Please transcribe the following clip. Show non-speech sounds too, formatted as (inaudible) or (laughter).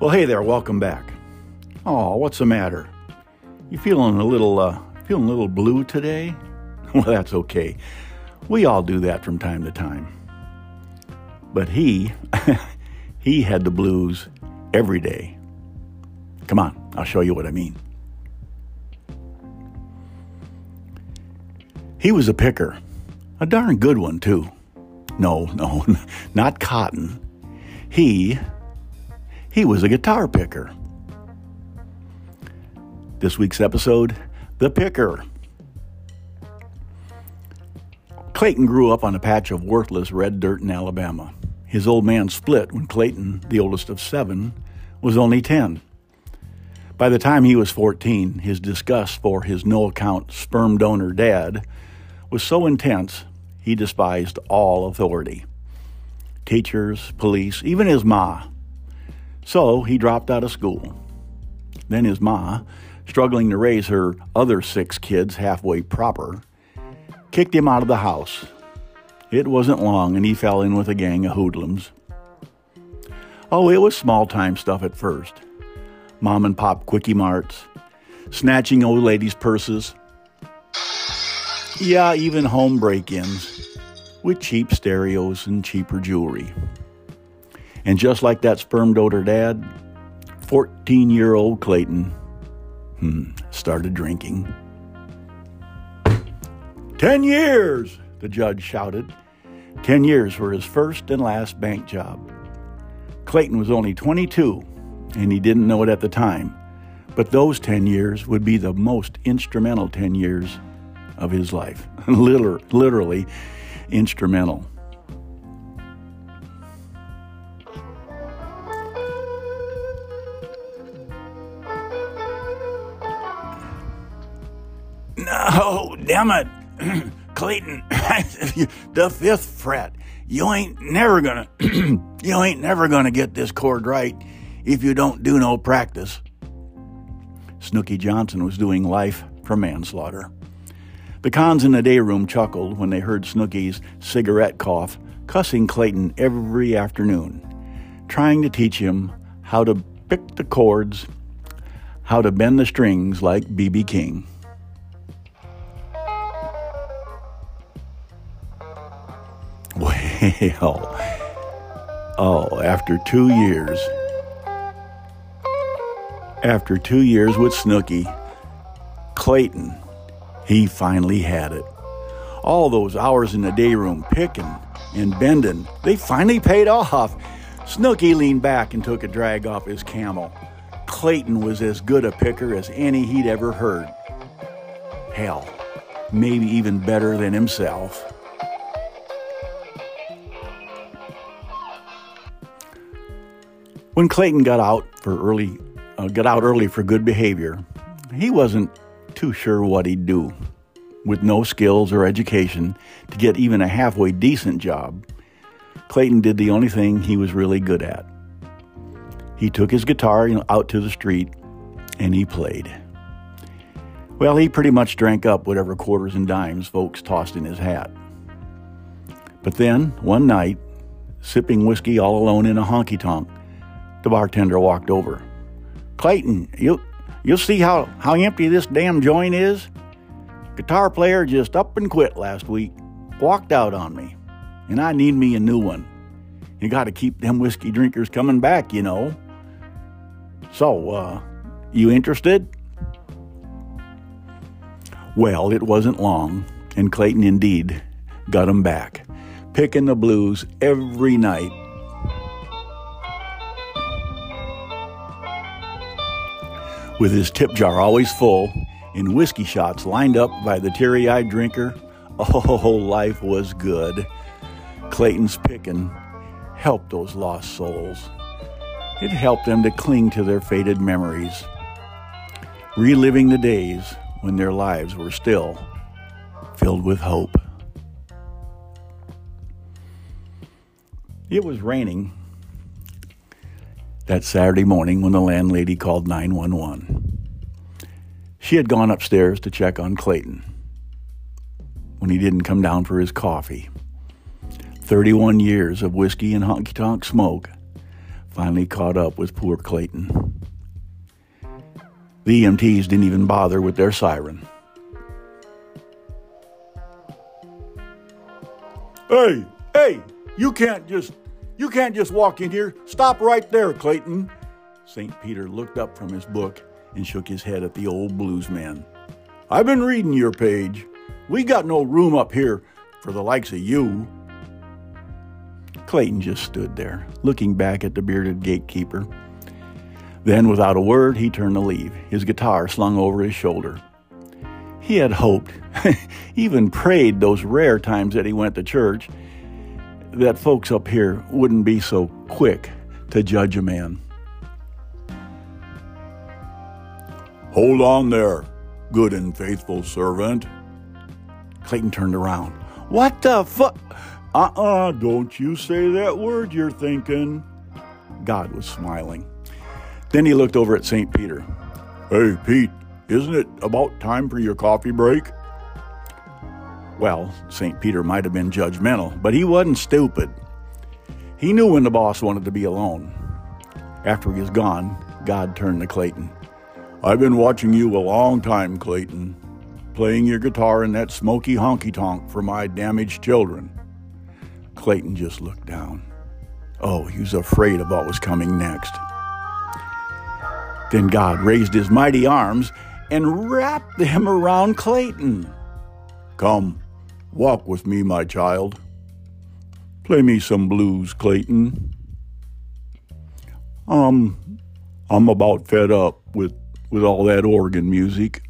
Well, hey there, welcome back. Oh, what's the matter? You feeling a little, uh, feeling a little blue today? (laughs) Well, that's okay. We all do that from time to time. But he, (laughs) he had the blues every day. Come on, I'll show you what I mean. He was a picker, a darn good one, too. No, (laughs) no, not cotton. He, he was a guitar picker. This week's episode The Picker. Clayton grew up on a patch of worthless red dirt in Alabama. His old man split when Clayton, the oldest of seven, was only 10. By the time he was 14, his disgust for his no account sperm donor dad was so intense he despised all authority teachers, police, even his ma. So he dropped out of school. Then his ma, struggling to raise her other six kids halfway proper, kicked him out of the house. It wasn't long, and he fell in with a gang of hoodlums. Oh, it was small time stuff at first. Mom and pop quickie marts, snatching old ladies' purses. Yeah, even home break ins with cheap stereos and cheaper jewelry. And just like that sperm donor dad, 14 year old Clayton hmm, started drinking. Ten years, the judge shouted. Ten years for his first and last bank job. Clayton was only 22, and he didn't know it at the time, but those 10 years would be the most instrumental 10 years of his life. (laughs) Literally instrumental. No, damn it. (clears throat) Clayton, (laughs) the fifth fret. You ain't never gonna, (clears throat) you ain't never gonna get this chord right if you don't do no practice. Snooky Johnson was doing life for manslaughter. The cons in the day room chuckled when they heard Snooky's cigarette cough, cussing Clayton every afternoon, trying to teach him how to pick the chords, how to bend the strings like B.B. King. Well, oh, after two years, after two years with Snooky, Clayton, he finally had it. All those hours in the day room picking and bending, they finally paid off. Snooky leaned back and took a drag off his camel. Clayton was as good a picker as any he'd ever heard. Hell, maybe even better than himself. When Clayton got out for early, uh, got out early for good behavior, he wasn't too sure what he'd do. With no skills or education to get even a halfway decent job, Clayton did the only thing he was really good at. He took his guitar out to the street and he played. Well, he pretty much drank up whatever quarters and dimes folks tossed in his hat. But then, one night, sipping whiskey all alone in a honky tonk, the bartender walked over. Clayton, you you'll see how, how empty this damn joint is. Guitar player just up and quit last week. Walked out on me. And I need me a new one. You gotta keep them whiskey drinkers coming back, you know. So, uh, you interested? Well, it wasn't long, and Clayton indeed got 'em back, picking the blues every night With his tip jar always full and whiskey shots lined up by the teary eyed drinker, (laughs) oh, life was good. Clayton's picking helped those lost souls. It helped them to cling to their faded memories, reliving the days when their lives were still filled with hope. It was raining that Saturday morning when the landlady called 911. She had gone upstairs to check on Clayton when he didn't come down for his coffee. 31 years of whiskey and honky tonk smoke finally caught up with poor Clayton. The EMTs didn't even bother with their siren. Hey, hey, you can't just you can't just walk in here. Stop right there, Clayton. St. Peter looked up from his book and shook his head at the old bluesman. I've been reading your page. We got no room up here for the likes of you. Clayton just stood there, looking back at the bearded gatekeeper. Then, without a word, he turned to leave, his guitar slung over his shoulder. He had hoped, (laughs) even prayed those rare times that he went to church, that folks up here wouldn't be so quick to judge a man. Hold on there, good and faithful servant. Clayton turned around. What the fuck? Uh uh-uh, uh, don't you say that word you're thinking. God was smiling. Then he looked over at St. Peter. Hey, Pete, isn't it about time for your coffee break? Well, St. Peter might have been judgmental, but he wasn't stupid. He knew when the boss wanted to be alone. After he was gone, God turned to Clayton. I've been watching you a long time, Clayton, playing your guitar in that smoky honky tonk for my damaged children. Clayton just looked down. Oh, he was afraid of what was coming next. Then God raised his mighty arms and wrapped them around Clayton. Come, walk with me, my child. Play me some blues, Clayton. Um, I'm about fed up with, with all that organ music.